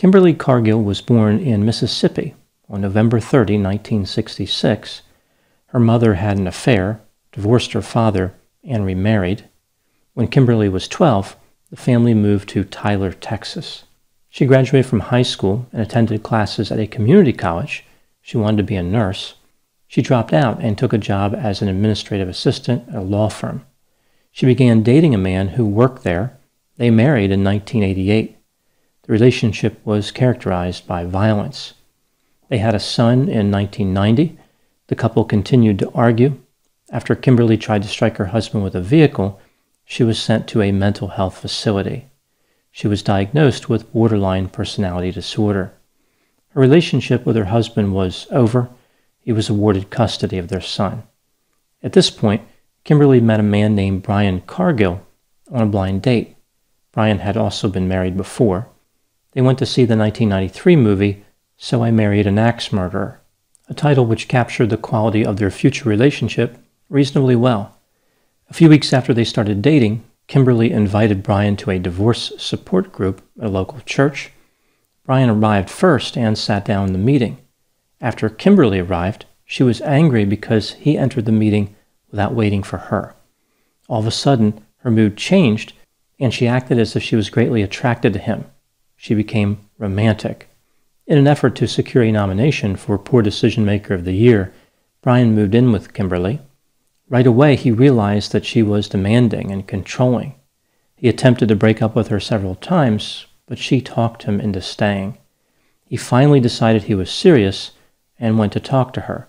Kimberly Cargill was born in Mississippi on November 30, 1966. Her mother had an affair, divorced her father, and remarried. When Kimberly was 12, the family moved to Tyler, Texas. She graduated from high school and attended classes at a community college. She wanted to be a nurse. She dropped out and took a job as an administrative assistant at a law firm. She began dating a man who worked there. They married in 1988. The relationship was characterized by violence. They had a son in 1990. The couple continued to argue. After Kimberly tried to strike her husband with a vehicle, she was sent to a mental health facility. She was diagnosed with borderline personality disorder. Her relationship with her husband was over. He was awarded custody of their son. At this point, Kimberly met a man named Brian Cargill on a blind date. Brian had also been married before. They went to see the 1993 movie So I Married an Axe Murderer, a title which captured the quality of their future relationship reasonably well. A few weeks after they started dating, Kimberly invited Brian to a divorce support group at a local church. Brian arrived first and sat down in the meeting. After Kimberly arrived, she was angry because he entered the meeting without waiting for her. All of a sudden, her mood changed, and she acted as if she was greatly attracted to him she became romantic. In an effort to secure a nomination for Poor Decision Maker of the Year, Brian moved in with Kimberly. Right away, he realized that she was demanding and controlling. He attempted to break up with her several times, but she talked him into staying. He finally decided he was serious and went to talk to her.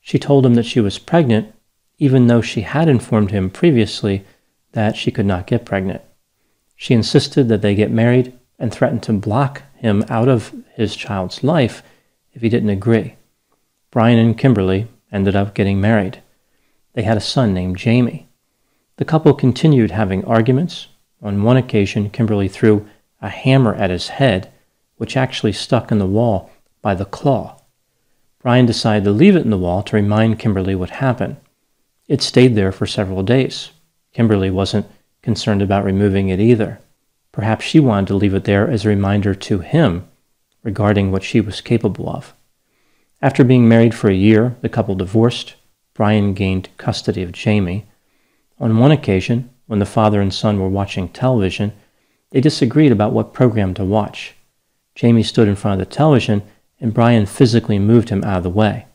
She told him that she was pregnant, even though she had informed him previously that she could not get pregnant. She insisted that they get married and threatened to block him out of his child's life if he didn't agree. Brian and Kimberly ended up getting married. They had a son named Jamie. The couple continued having arguments. On one occasion, Kimberly threw a hammer at his head, which actually stuck in the wall by the claw. Brian decided to leave it in the wall to remind Kimberly what happened. It stayed there for several days. Kimberly wasn't concerned about removing it either. Perhaps she wanted to leave it there as a reminder to him regarding what she was capable of. After being married for a year, the couple divorced. Brian gained custody of Jamie. On one occasion, when the father and son were watching television, they disagreed about what program to watch. Jamie stood in front of the television, and Brian physically moved him out of the way.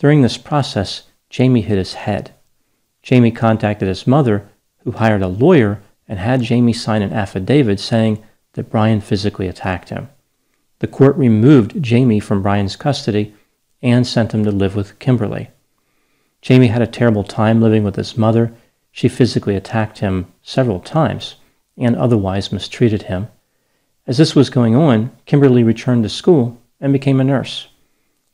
During this process, Jamie hit his head. Jamie contacted his mother, who hired a lawyer and had Jamie sign an affidavit saying that Brian physically attacked him. The court removed Jamie from Brian's custody and sent him to live with Kimberly. Jamie had a terrible time living with his mother. She physically attacked him several times and otherwise mistreated him. As this was going on, Kimberly returned to school and became a nurse.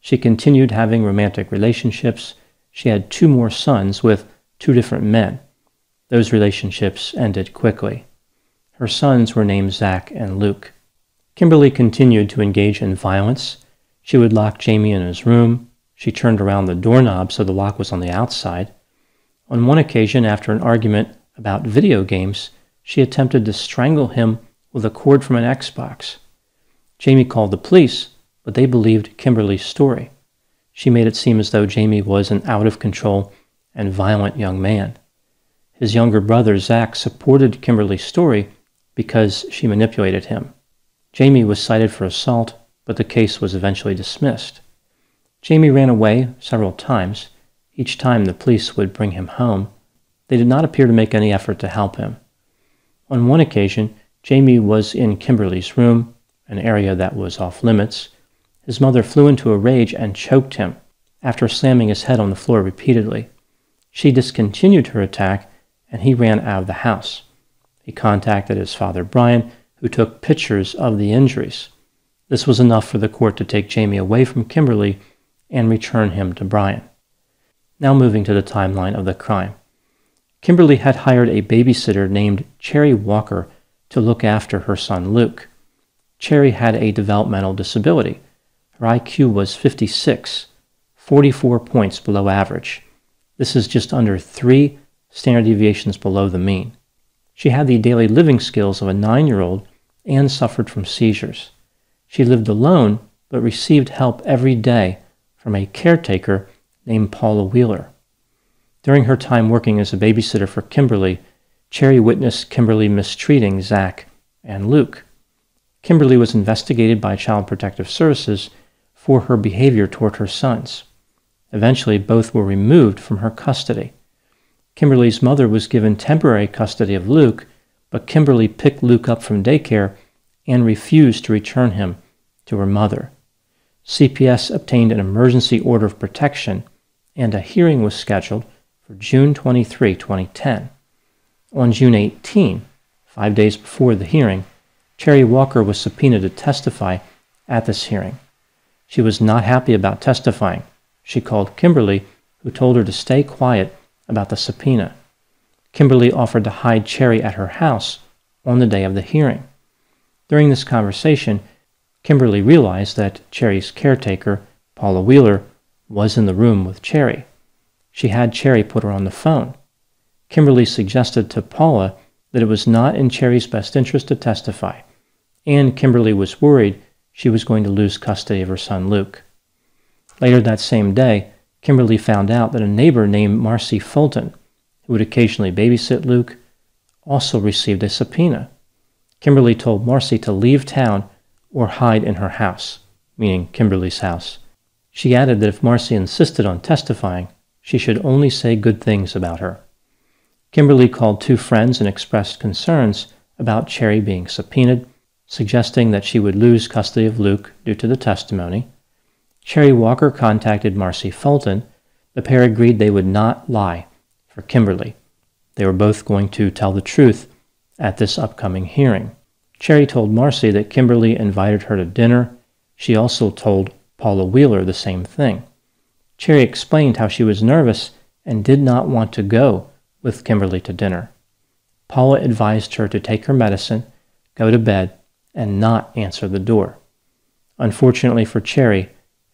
She continued having romantic relationships. She had two more sons with two different men. Those relationships ended quickly. Her sons were named Zach and Luke. Kimberly continued to engage in violence. She would lock Jamie in his room. She turned around the doorknob so the lock was on the outside. On one occasion, after an argument about video games, she attempted to strangle him with a cord from an Xbox. Jamie called the police, but they believed Kimberly's story. She made it seem as though Jamie was an out of control and violent young man. His younger brother, Zach, supported Kimberly's story because she manipulated him. Jamie was cited for assault, but the case was eventually dismissed. Jamie ran away several times. Each time the police would bring him home, they did not appear to make any effort to help him. On one occasion, Jamie was in Kimberly's room, an area that was off limits. His mother flew into a rage and choked him after slamming his head on the floor repeatedly. She discontinued her attack and he ran out of the house. He contacted his father, Brian, who took pictures of the injuries. This was enough for the court to take Jamie away from Kimberly and return him to Brian. Now moving to the timeline of the crime. Kimberly had hired a babysitter named Cherry Walker to look after her son Luke. Cherry had a developmental disability. Her IQ was 56, 44 points below average. This is just under three standard deviations below the mean. She had the daily living skills of a nine year old and suffered from seizures. She lived alone but received help every day from a caretaker named Paula Wheeler. During her time working as a babysitter for Kimberly, Cherry witnessed Kimberly mistreating Zach and Luke. Kimberly was investigated by Child Protective Services for her behavior toward her sons. Eventually, both were removed from her custody. Kimberly's mother was given temporary custody of Luke, but Kimberly picked Luke up from daycare and refused to return him to her mother. CPS obtained an emergency order of protection, and a hearing was scheduled for June 23, 2010. On June 18, five days before the hearing, Cherry Walker was subpoenaed to testify at this hearing. She was not happy about testifying. She called Kimberly, who told her to stay quiet about the subpoena. Kimberly offered to hide Cherry at her house on the day of the hearing. During this conversation, Kimberly realized that Cherry's caretaker, Paula Wheeler, was in the room with Cherry. She had Cherry put her on the phone. Kimberly suggested to Paula that it was not in Cherry's best interest to testify, and Kimberly was worried she was going to lose custody of her son Luke. Later that same day, Kimberly found out that a neighbor named Marcy Fulton, who would occasionally babysit Luke, also received a subpoena. Kimberly told Marcy to leave town or hide in her house, meaning Kimberly's house. She added that if Marcy insisted on testifying, she should only say good things about her. Kimberly called two friends and expressed concerns about Cherry being subpoenaed, suggesting that she would lose custody of Luke due to the testimony. Cherry Walker contacted Marcy Fulton. The pair agreed they would not lie for Kimberly. They were both going to tell the truth at this upcoming hearing. Cherry told Marcy that Kimberly invited her to dinner. She also told Paula Wheeler the same thing. Cherry explained how she was nervous and did not want to go with Kimberly to dinner. Paula advised her to take her medicine, go to bed, and not answer the door. Unfortunately for Cherry,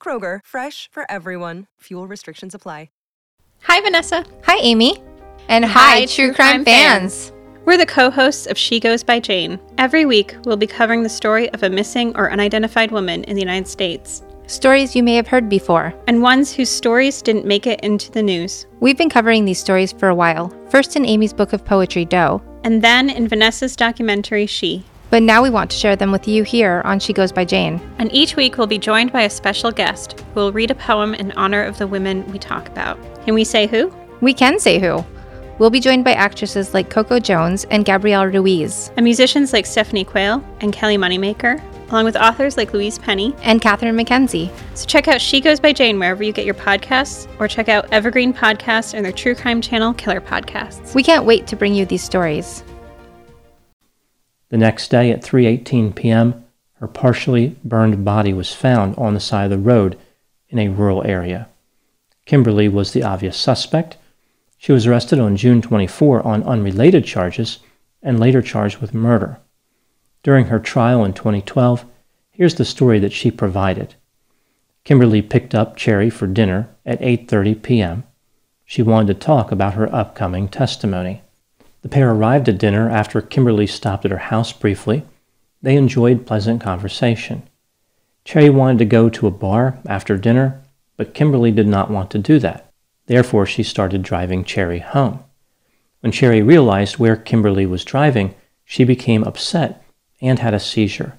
Kroger, fresh for everyone. Fuel restrictions apply. Hi, Vanessa. Hi, Amy. And hi, hi True, Crime, Crime fans. fans. We're the co hosts of She Goes by Jane. Every week, we'll be covering the story of a missing or unidentified woman in the United States. Stories you may have heard before, and ones whose stories didn't make it into the news. We've been covering these stories for a while, first in Amy's book of poetry, Doe, and then in Vanessa's documentary, She. But now we want to share them with you here on She Goes by Jane. And each week we'll be joined by a special guest who will read a poem in honor of the women we talk about. Can we say who? We can say who. We'll be joined by actresses like Coco Jones and Gabrielle Ruiz, and musicians like Stephanie Quayle and Kelly Moneymaker, along with authors like Louise Penny and Catherine McKenzie. So check out She Goes by Jane wherever you get your podcasts, or check out Evergreen Podcasts and their true crime channel, Killer Podcasts. We can't wait to bring you these stories. The next day at 3:18 p.m., her partially burned body was found on the side of the road in a rural area. Kimberly was the obvious suspect. She was arrested on June 24 on unrelated charges and later charged with murder. During her trial in 2012, here's the story that she provided. Kimberly picked up Cherry for dinner at 8:30 p.m. She wanted to talk about her upcoming testimony. The pair arrived at dinner after Kimberly stopped at her house briefly. They enjoyed pleasant conversation. Cherry wanted to go to a bar after dinner, but Kimberly did not want to do that. Therefore, she started driving Cherry home. When Cherry realized where Kimberly was driving, she became upset and had a seizure.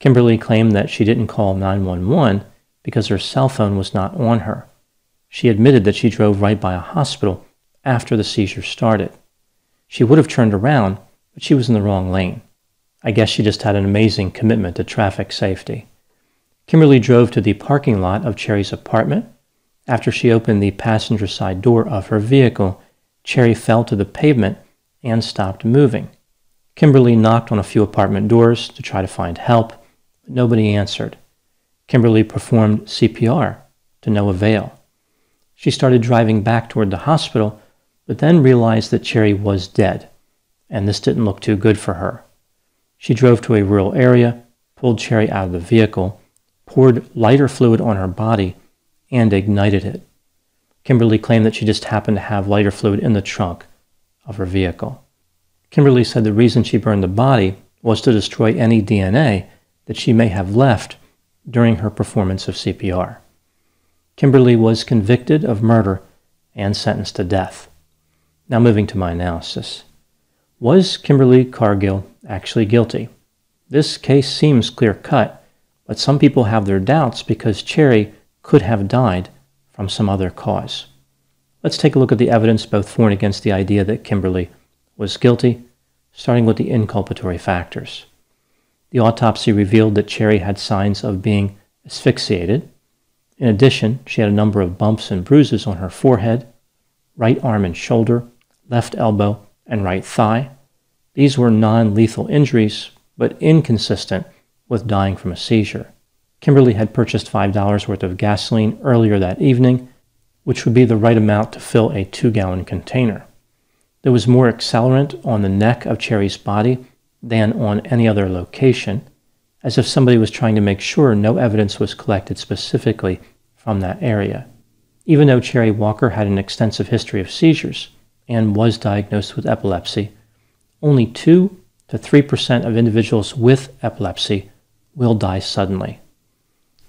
Kimberly claimed that she didn't call 911 because her cell phone was not on her. She admitted that she drove right by a hospital after the seizure started. She would have turned around, but she was in the wrong lane. I guess she just had an amazing commitment to traffic safety. Kimberly drove to the parking lot of Cherry's apartment. After she opened the passenger side door of her vehicle, Cherry fell to the pavement and stopped moving. Kimberly knocked on a few apartment doors to try to find help, but nobody answered. Kimberly performed CPR to no avail. She started driving back toward the hospital, but then realized that Cherry was dead, and this didn't look too good for her. She drove to a rural area, pulled Cherry out of the vehicle, poured lighter fluid on her body, and ignited it. Kimberly claimed that she just happened to have lighter fluid in the trunk of her vehicle. Kimberly said the reason she burned the body was to destroy any DNA that she may have left during her performance of CPR. Kimberly was convicted of murder and sentenced to death. Now, moving to my analysis. Was Kimberly Cargill actually guilty? This case seems clear cut but some people have their doubts because Cherry could have died from some other cause. Let's take a look at the evidence both for and against the idea that Kimberly was guilty, starting with the inculpatory factors. The autopsy revealed that Cherry had signs of being asphyxiated. In addition, she had a number of bumps and bruises on her forehead, right arm and shoulder, left elbow, and right thigh. These were non lethal injuries, but inconsistent with dying from a seizure. Kimberly had purchased $5 worth of gasoline earlier that evening, which would be the right amount to fill a two gallon container. There was more accelerant on the neck of Cherry's body than on any other location, as if somebody was trying to make sure no evidence was collected specifically from that area. Even though Cherry Walker had an extensive history of seizures and was diagnosed with epilepsy, only 2 to 3% of individuals with epilepsy will die suddenly.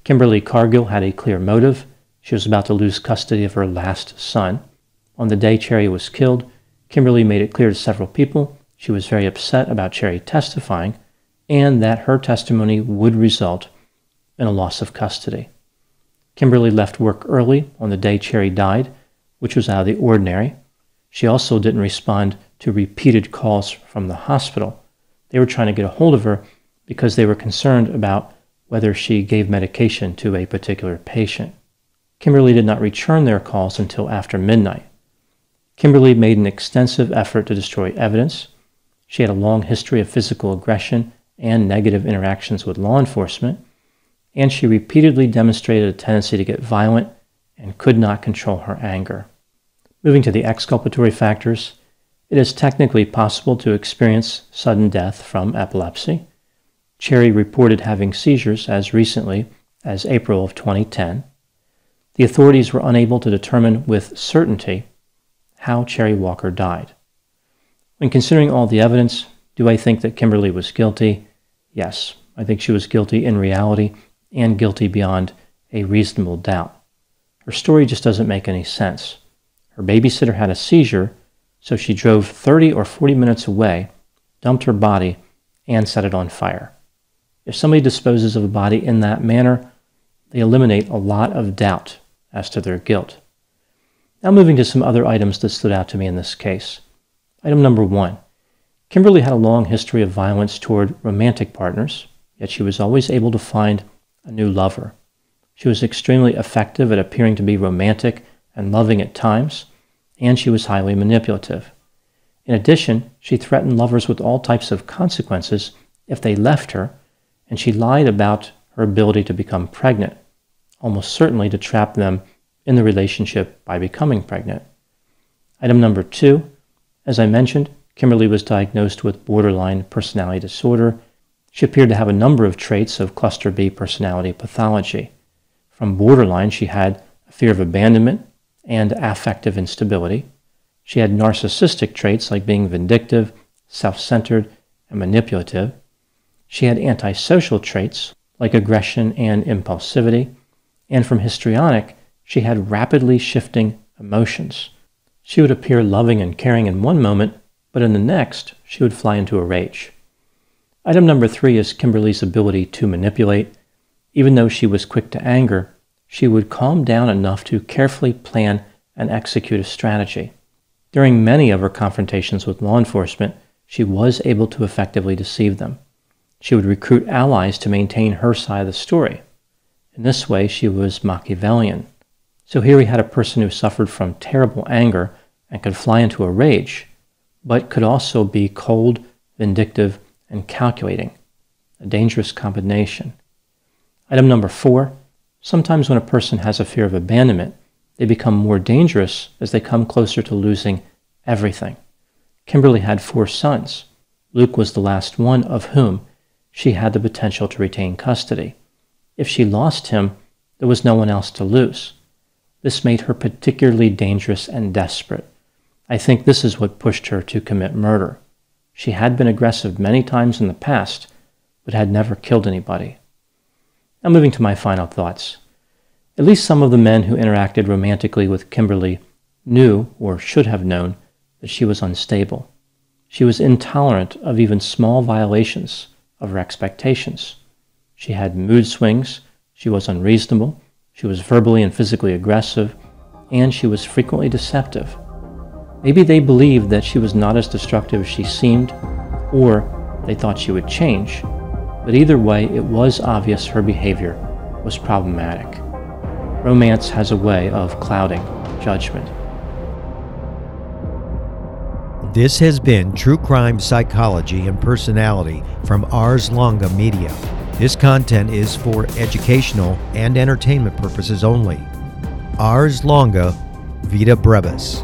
Kimberly Cargill had a clear motive. She was about to lose custody of her last son. On the day Cherry was killed, Kimberly made it clear to several people she was very upset about Cherry testifying and that her testimony would result in a loss of custody. Kimberly left work early on the day Cherry died, which was out of the ordinary. She also didn't respond to repeated calls from the hospital. They were trying to get a hold of her because they were concerned about whether she gave medication to a particular patient. Kimberly did not return their calls until after midnight. Kimberly made an extensive effort to destroy evidence. She had a long history of physical aggression and negative interactions with law enforcement, and she repeatedly demonstrated a tendency to get violent and could not control her anger. Moving to the exculpatory factors, it is technically possible to experience sudden death from epilepsy. Cherry reported having seizures as recently as April of 2010. The authorities were unable to determine with certainty how Cherry Walker died. When considering all the evidence, do I think that Kimberly was guilty? Yes, I think she was guilty in reality and guilty beyond a reasonable doubt. Her story just doesn't make any sense. Her babysitter had a seizure, so she drove 30 or 40 minutes away, dumped her body, and set it on fire. If somebody disposes of a body in that manner, they eliminate a lot of doubt as to their guilt. Now, moving to some other items that stood out to me in this case. Item number one Kimberly had a long history of violence toward romantic partners, yet she was always able to find a new lover. She was extremely effective at appearing to be romantic and loving at times, and she was highly manipulative. In addition, she threatened lovers with all types of consequences if they left her and she lied about her ability to become pregnant, almost certainly to trap them in the relationship by becoming pregnant. Item number two, as I mentioned, Kimberly was diagnosed with borderline personality disorder. She appeared to have a number of traits of cluster B personality pathology. From borderline, she had a fear of abandonment and affective instability. She had narcissistic traits like being vindictive, self centered, and manipulative. She had antisocial traits like aggression and impulsivity. And from histrionic, she had rapidly shifting emotions. She would appear loving and caring in one moment, but in the next, she would fly into a rage. Item number three is Kimberly's ability to manipulate. Even though she was quick to anger, she would calm down enough to carefully plan and execute a strategy. During many of her confrontations with law enforcement, she was able to effectively deceive them. She would recruit allies to maintain her side of the story. In this way, she was Machiavellian. So here we had a person who suffered from terrible anger and could fly into a rage, but could also be cold, vindictive, and calculating. A dangerous combination. Item number four sometimes when a person has a fear of abandonment, they become more dangerous as they come closer to losing everything. Kimberly had four sons. Luke was the last one of whom she had the potential to retain custody. If she lost him, there was no one else to lose. This made her particularly dangerous and desperate. I think this is what pushed her to commit murder. She had been aggressive many times in the past, but had never killed anybody. Now, moving to my final thoughts. At least some of the men who interacted romantically with Kimberly knew, or should have known, that she was unstable. She was intolerant of even small violations of her expectations. She had mood swings, she was unreasonable, she was verbally and physically aggressive, and she was frequently deceptive. Maybe they believed that she was not as destructive as she seemed, or they thought she would change, but either way, it was obvious her behavior was problematic. Romance has a way of clouding judgment. This has been True Crime Psychology and Personality from Ars Longa Media. This content is for educational and entertainment purposes only. Ars Longa Vita Brevis.